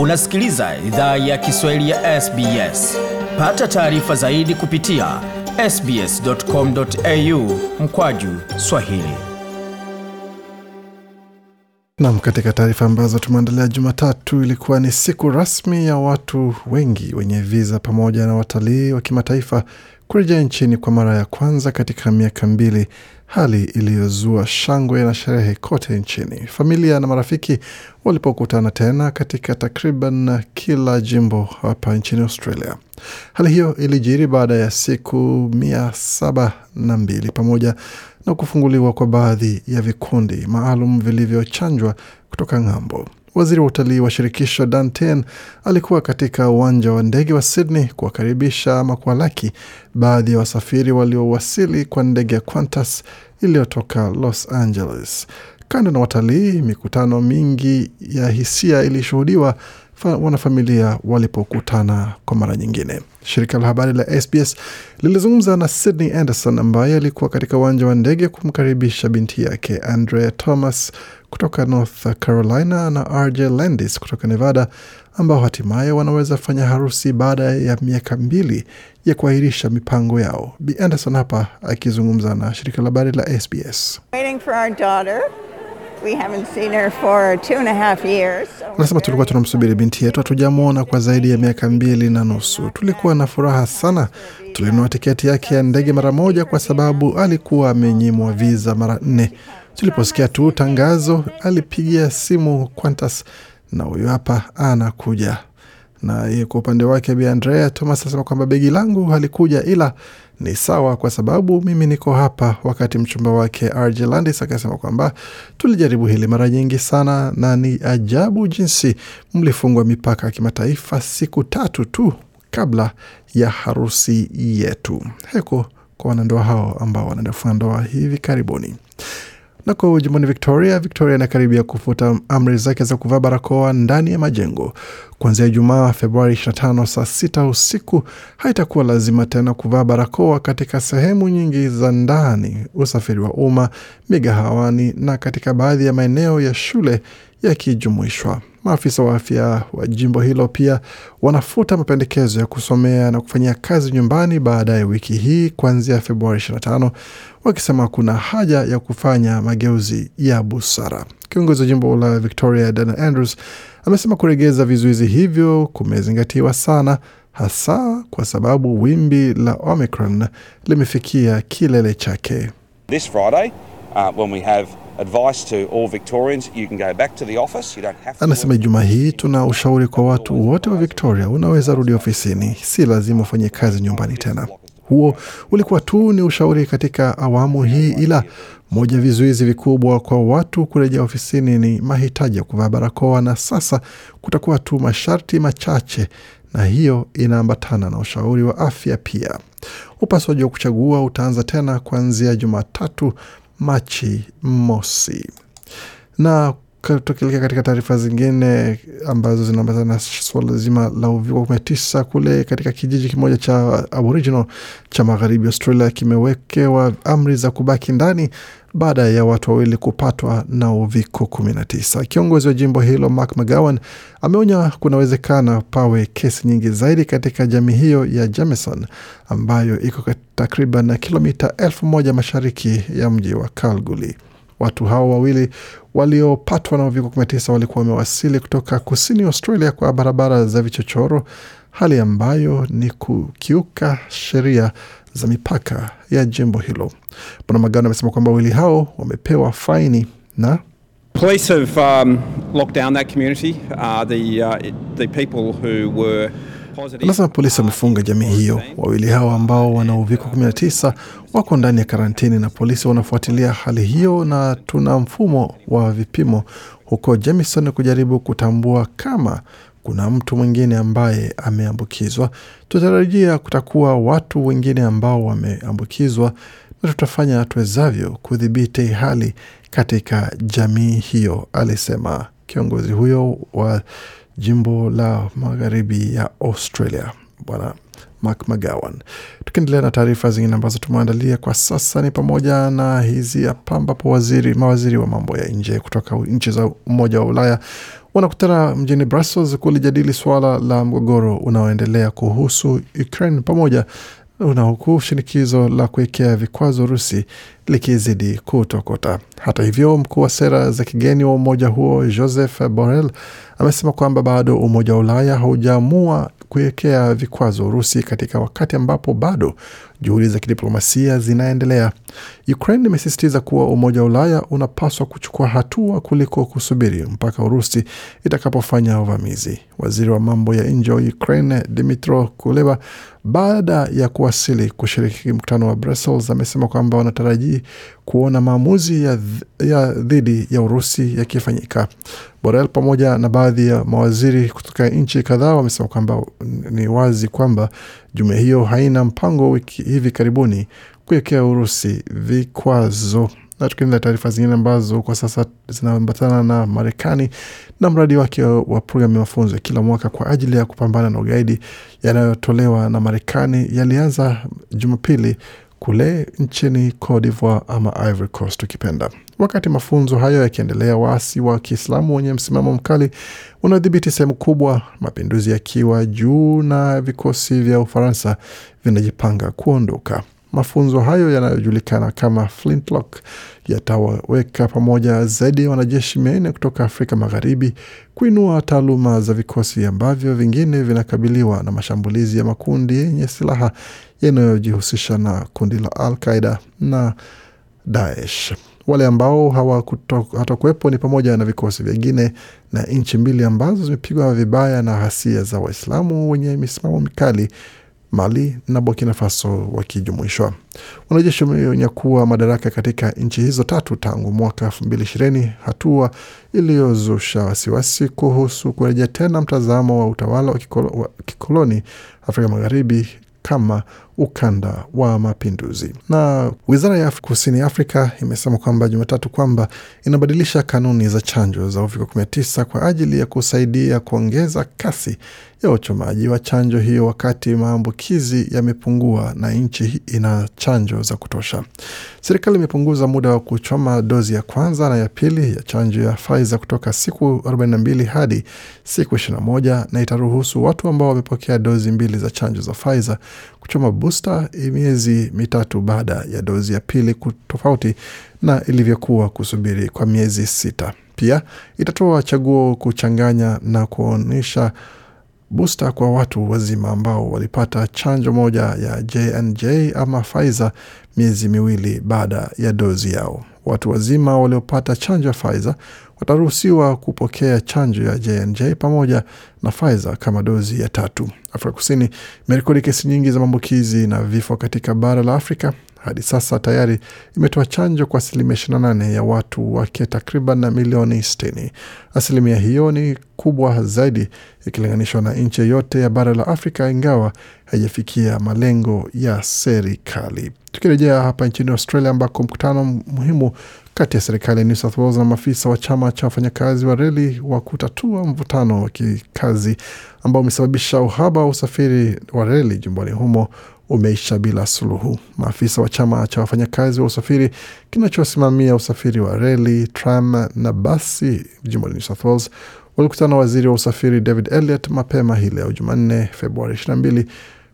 Unasikiliza idhaa ya Kiswahili ya SBS. Pata taarifa zaidi kupitia sbs.com.au mkwaju swahili. Nam, katika taarifa ambazo tumeandalia Jumatatu, ilikuwa ni siku rasmi ya watu wengi wenye viza pamoja na watalii wa kimataifa kurejea nchini kwa mara ya kwanza katika miaka mbili, hali iliyozua shangwe na sherehe kote nchini. Familia na marafiki walipokutana tena katika takriban kila jimbo hapa nchini Australia. Hali hiyo ilijiri baada ya siku mia saba na mbili pamoja na kufunguliwa kwa baadhi ya vikundi maalum vilivyochanjwa kutoka ng'ambo. Waziri wa utalii wa shirikisho Dan Ten alikuwa katika uwanja wa ndege wa Sydney kuwakaribisha ama kuwalaki baadhi ya wasafiri waliowasili kwa ndege ya Qantas iliyotoka Los Angeles. Kando na watalii, mikutano mingi ya hisia ilishuhudiwa wanafamilia walipokutana kwa mara nyingine. Shirika la habari la SBS lilizungumza na Sydney Anderson ambaye alikuwa katika uwanja wa ndege kumkaribisha binti yake Andrea Thomas kutoka North Carolina na RJ Landis kutoka Nevada, ambao hatimaye wanaweza fanya harusi baada ya miaka mbili ya kuahirisha mipango yao. Bi Anderson hapa akizungumza na shirika la habari la SBS. Anasema tulikuwa tunamsubiri binti yetu, hatujamwona kwa zaidi ya miaka mbili na nusu. Tulikuwa na furaha sana. Tulinunua tiketi yake ya ndege mara moja kwa sababu alikuwa amenyimwa viza mara nne. Tuliposikia tu tangazo, alipigia simu Qantas na huyu hapa anakuja. Na kwa upande wake, Bi Andrea Thomas anasema kwamba begi langu halikuja, ila ni sawa kwa sababu mimi niko hapa. Wakati mchumba wake RJ Landis akasema kwamba tulijaribu hili mara nyingi sana, na ni ajabu jinsi mlifungwa mipaka ya kimataifa siku tatu tu kabla ya harusi yetu. Heko kwa wanandoa hao ambao wanaenda kufunga ndoa hivi karibuni. Na kwa jimboni Victoria, Victoria inakaribia kufuta amri zake za kuvaa barakoa ndani ya majengo kuanzia Ijumaa Februari 25 saa sita usiku. Haitakuwa lazima tena kuvaa barakoa katika sehemu nyingi za ndani, usafiri wa umma, migahawani na katika baadhi ya maeneo ya shule yakijumuishwa. Maafisa wa afya wa jimbo hilo pia wanafuta mapendekezo ya kusomea na kufanyia kazi nyumbani baadaye wiki hii kuanzia Februari 25, wakisema kuna haja ya kufanya mageuzi ya busara. Kiongozi wa jimbo la Victoria Dana Andrews amesema kuregeza vizuizi hivyo kumezingatiwa sana, hasa kwa sababu wimbi la Omicron limefikia kilele chake. This Friday, uh, when we have Anasema Juma hii tuna ushauri kwa watu wote wa Victoria, unaweza rudi ofisini, si lazima ufanye kazi nyumbani tena. Huo ulikuwa tu ni ushauri katika awamu hii, ila moja vizuizi vikubwa kwa watu kurejea ofisini ni mahitaji ya kuvaa barakoa, na sasa kutakuwa tu masharti machache, na hiyo inaambatana na ushauri wa afya pia. Upasuaji wa kuchagua utaanza tena kuanzia Jumatatu Machi mosi. Na tukielekea katika taarifa zingine ambazo zinaambatana na suala zima la uviko kumi na tisa, kule katika kijiji kimoja cha Aboriginal cha magharibi Australia kimewekewa amri za kubaki ndani baada ya watu wawili kupatwa na uviko 19. Kiongozi wa jimbo hilo Mark McGowan ameonya kunawezekana pawe kesi nyingi zaidi katika jamii hiyo ya Jameson ambayo iko takriban kilomita elfu moja mashariki ya mji wa Kalgoorlie. Watu hao wawili waliopatwa na uviko 19 walikuwa wamewasili kutoka kusini Australia kwa barabara za vichochoro, hali ambayo ni kukiuka sheria za mipaka ya jimbo hilo. Bwana Magano amesema kwamba wawili hao wamepewa faini na Police have um, locked down that community. Uh, the, uh, the people who were Anasema polisi wamefunga jamii hiyo. Wawili hao ambao wana uviko 19 wako ndani ya karantini na polisi wanafuatilia hali hiyo, na tuna mfumo wa vipimo huko Jamison kujaribu kutambua kama kuna mtu mwingine ambaye ameambukizwa. Tutarajia kutakuwa watu wengine ambao wameambukizwa na tutafanya tuwezavyo kudhibiti hali katika jamii hiyo, alisema kiongozi huyo wa jimbo la magharibi ya Australia Bwana Mark McGowan. Tukiendelea na taarifa zingine ambazo tumeandalia kwa sasa ni pamoja na hizi hapa, ambapo waziri mawaziri wa mambo ya nje kutoka nchi za Umoja wa Ulaya wanakutana mjini Brussels kulijadili suala la mgogoro unaoendelea kuhusu Ukraine pamoja na huku shinikizo la kuwekea vikwazo Urusi likizidi kutokota. Hata hivyo, mkuu wa sera za kigeni wa umoja huo Joseph Borrell amesema kwamba bado Umoja wa Ulaya haujaamua kuwekea vikwazo Urusi katika wakati ambapo bado juhudi za kidiplomasia zinaendelea. Ukraine imesisitiza kuwa Umoja wa Ulaya unapaswa kuchukua hatua kuliko kusubiri mpaka Urusi itakapofanya uvamizi. Waziri wa mambo ya nje wa Ukraine Dmytro Kuleba, baada ya kuwasili kushiriki mkutano wa Brussels, amesema kwamba wanatarajii kuona maamuzi ya, ya dhidi ya Urusi yakifanyika. Borel pamoja na baadhi ya mawaziri kutoka nchi kadhaa wamesema kwamba ni wazi kwamba jumuiya hiyo haina mpango wiki hivi karibuni kuwekea Urusi vikwazo. Na tukiendelea taarifa zingine ambazo kwa sasa zinaambatana na Marekani na mradi wake wa programu ya mafunzo ya kila mwaka kwa ajili ya kupambana na ugaidi yanayotolewa na Marekani yalianza Jumapili kule nchini Cote d'Ivoire ama Ivory Coast ukipenda. Wakati mafunzo hayo yakiendelea, waasi wa Kiislamu wenye msimamo mkali unaodhibiti sehemu kubwa, mapinduzi yakiwa juu na vikosi vya Ufaransa vinajipanga kuondoka. Mafunzo hayo yanayojulikana kama Flintlock yatawaweka pamoja zaidi ya wanajeshi mia nne kutoka Afrika Magharibi, kuinua taaluma za vikosi ambavyo vingine vinakabiliwa na mashambulizi ya makundi yenye silaha yanayojihusisha na kundi la Al Qaida na Daesh. Wale ambao hawatakuwepo ni pamoja na vikosi vingine na nchi mbili ambazo zimepigwa vibaya na ghasia za Waislamu wenye misimamo mikali Mali na Burkina Faso wakijumuishwa. Wanajeshi wamenyakua madaraka katika nchi hizo tatu tangu mwaka elfu mbili ishirini, hatua iliyozusha wasiwasi kuhusu kurejea tena mtazamo wa utawala wa kikoloni Afrika Magharibi kama ukanda wa mapinduzi. Na wizara ya kusini Afrika imesema kwamba Jumatatu kwamba inabadilisha kanuni za chanjo za uviko 19 kwa ajili ya kusaidia kuongeza kasi ya uchomaji wa chanjo hiyo, wakati maambukizi yamepungua na nchi ina chanjo za kutosha. Serikali imepunguza muda wa kuchoma dozi ya kwanza na ya pili ya chanjo ya Pfizer kutoka siku 42 hadi siku 21 na itaruhusu watu ambao wamepokea dozi mbili za chanjo za Pfizer kuchoma booster miezi mitatu baada ya dozi ya pili, tofauti na ilivyokuwa kusubiri kwa miezi sita. Pia itatoa chaguo kuchanganya na kuonyesha booster kwa watu wazima ambao walipata chanjo moja ya JNJ ama Pfizer miezi miwili baada ya dozi yao. Watu wazima waliopata chanjo ya Pfizer wataruhusiwa kupokea chanjo ya JNJ pamoja na Pfizer kama dozi ya tatu. Afrika Kusini imerekodi kesi nyingi za maambukizi na vifo katika bara la Afrika. Hadi sasa tayari imetoa chanjo kwa asilimia 28 ya watu wake takriban na milioni 60. Asilimia hiyo ni kubwa zaidi ikilinganishwa na nchi yote ya bara la Afrika, ingawa haijafikia malengo ya serikali. Tukirejea hapa nchini Australia ambako mkutano muhimu kati ya serikali ya New South Wales na maafisa wa chama cha wafanyakazi wa reli wa kutatua mvutano wa kikazi ambao umesababisha uhaba wa usafiri wa reli jumbani humo umeisha bila suluhu. Maafisa wa chama cha wafanyakazi wa usafiri kinachosimamia usafiri wa reli, tram na basi jimboni New South Wales walikutana na waziri wa usafiri David Elliott mapema hii leo Jumanne, Februari 22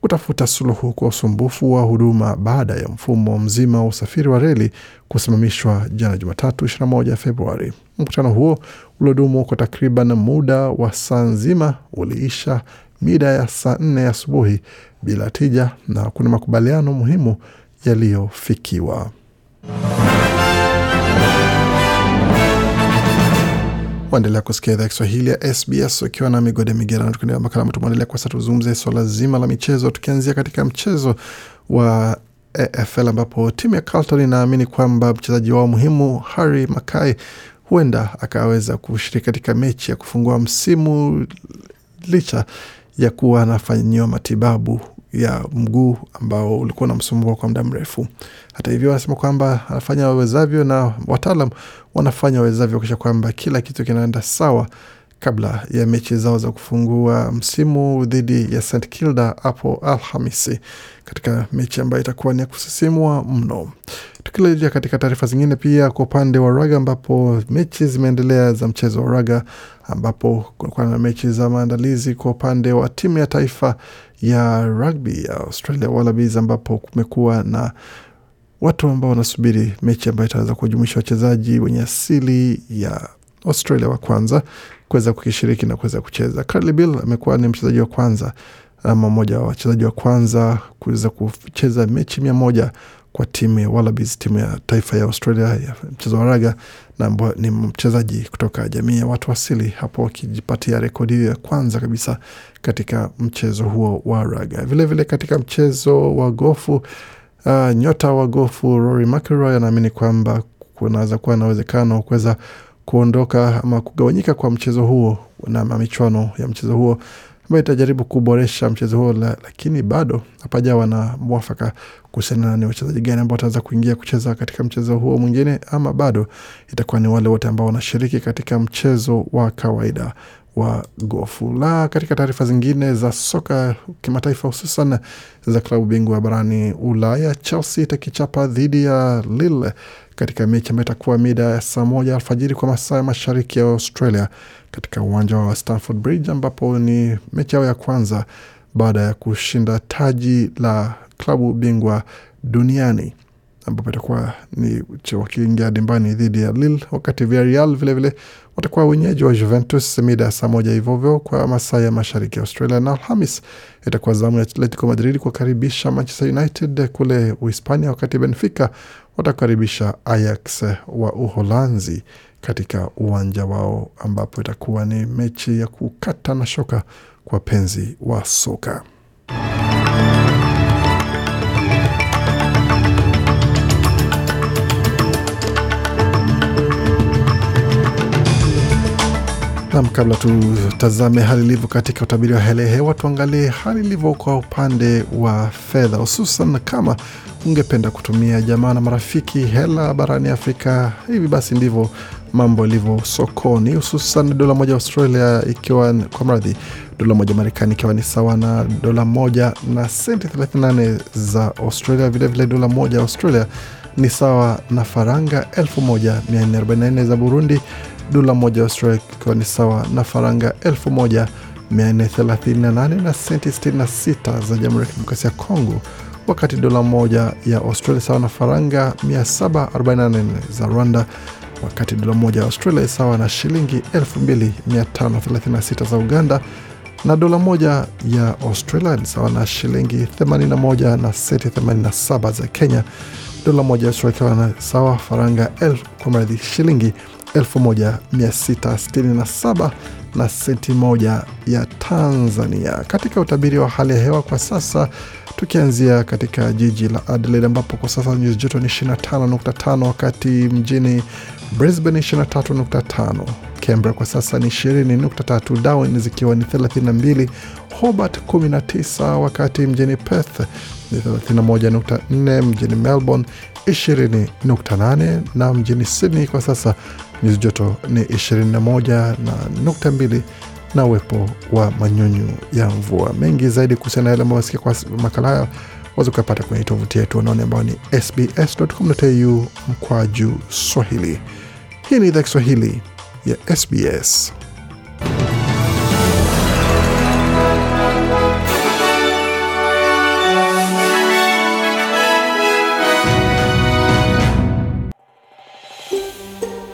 kutafuta suluhu kwa usumbufu wa huduma baada ya mfumo mzima wa usafiri wa reli kusimamishwa jana Jumatatu 21 Februari. Mkutano huo uliodumu kwa takriban muda wa saa nzima uliisha mida ya saa nne asubuhi bila tija na kuna makubaliano muhimu yaliyofikiwa. Waendelea kusikia idhaa Kiswahili ya SBS ukiwa na migode migerano, tukiendelea makala matumaendelea kwa sasa. Tuzungumzie swala zima la michezo, tukianzia katika mchezo wa AFL ambapo timu ya Carlton inaamini kwamba mchezaji wao muhimu Harry Mackay huenda akaweza kushiriki katika mechi ya kufungua msimu licha ya kuwa anafanyiwa matibabu ya mguu ambao ulikuwa unamsumbua kwa muda mrefu. Hata hivyo, anasema kwamba anafanya wawezavyo na wataalam wanafanya wawezavyo kuakisha kwamba kila kitu kinaenda sawa kabla ya mechi zao za kufungua msimu dhidi ya St Kilda hapo Alhamisi, katika mechi ambayo itakuwa ni ya kusisimua mno. Tukirejea katika taarifa zingine, pia kwa upande wa raga, ambapo mechi zimeendelea za mchezo wa raga, ambapo kulikuwa na mechi za maandalizi kwa upande wa timu ya taifa ya rugby ya Australia Wallabies, ambapo kumekuwa na watu ambao wanasubiri mechi ambayo itaweza kujumuisha wachezaji wenye asili ya Australia wa kwanza kuweza kukishiriki na kuweza kucheza. Carly Bill amekuwa ni mchezaji wa kwanza ama mmoja wa wachezaji wa kwanza kuweza kucheza mechi mia moja kwa timu ya Wallabies, timu ya taifa ya Australia ya mchezo wa raga, na ni mchezaji kutoka jamii ya watu asili, hapo akijipatia rekodi hiyo ya kwanza kabisa katika mchezo huo wa raga. Vilevile vile katika mchezo wa gofu Uh, nyota wa gofu Rory McIlroy anaamini kwamba kunaweza kuwa na uwezekano wa kuweza kuondoka ama kugawanyika kwa mchezo huo na michuano ya mchezo huo ambayo itajaribu kuboresha mchezo huo la, lakini bado hapajawa na mwafaka kuhusiana ni wachezaji gani ambao wataweza kuingia kucheza katika mchezo huo mwingine, ama bado itakuwa ni wale wote ambao wanashiriki katika mchezo wa kawaida wa gofu. La, katika taarifa zingine za soka kimataifa, hususan za klabu bingwa barani Ulaya, Chelsea itakichapa dhidi ya Lille katika mechi ambayo itakuwa mida ya saa moja alfajiri kwa masaa ya mashariki ya Australia katika uwanja wa Stamford Bridge, ambapo ni mechi yao ya kwanza baada ya kushinda taji la klabu bingwa duniani ambapo itakuwa ni wakiingia dimbani dhidi ya Lille, wakati Villarreal vilevile watakuwa wenyeji wa Juventus mida ya saa moja hivyovyo kwa masaa ya mashariki ya Australia, na Alhamis itakuwa zamu ya Atletico Madrid kuwakaribisha Manchester United kule Uhispania, wakati Benfica watakaribisha Ajax wa Uholanzi katika uwanja wao, ambapo itakuwa ni mechi ya kukata na shoka kwa wapenzi wa soka. Nam, kabla tutazame hali ilivyo katika utabiri wa hali ya hewa, tuangalie hali ilivyo kwa upande wa fedha, hususan kama ungependa kutumia jamaa na marafiki hela barani Afrika. Hivi basi ndivyo mambo ilivyo sokoni, hususan dola moja Australia ikiwa kwa mradhi, dola moja Marekani ikiwa ni sawa na dola moja na senti 38 za Australia. Vilevile dola moja Australia ni sawa na faranga 1444 za Burundi dola moja Australia ikiwa ni sawa na faranga 1438 na senti 66 za Jamhuri ya Kidemokrasia ya Kongo, wakati dola moja ya Australia sawa na faranga 744 za Rwanda, wakati dola moja ya Australia sawa na shilingi 2536 za Uganda, na dola moja ya Australia ni sawa na shilingi 81 na senti 87 za Kenya. Dola moja ya Australia na sawa faranga kwa mradhi shilingi 1667 na senti moja ya Tanzania. Katika utabiri wa hali ya hewa kwa sasa, tukianzia katika jiji la Adelaide ambapo kwa sasa nyuzi joto ni 25.5, wakati mjini Brisbane 23.5, Canberra kwa sasa ni 20.3, Darwin zikiwa ni 32, Hobart 19, wakati mjini Perth ni 31.4, mjini Melbourne 20.8 na mjini Sydney kwa sasa nyuzi joto ni 21 na nukta mbili na uwepo wa manyunyu ya mvua. Mengi zaidi kuhusiana na yale ambayo wasikia kwa makala haya waweza kuyapata kwenye tovuti yetu wanaone ambao ni sbs.com.au mkwaju Swahili. Hii ni idhaa Kiswahili ya SBS.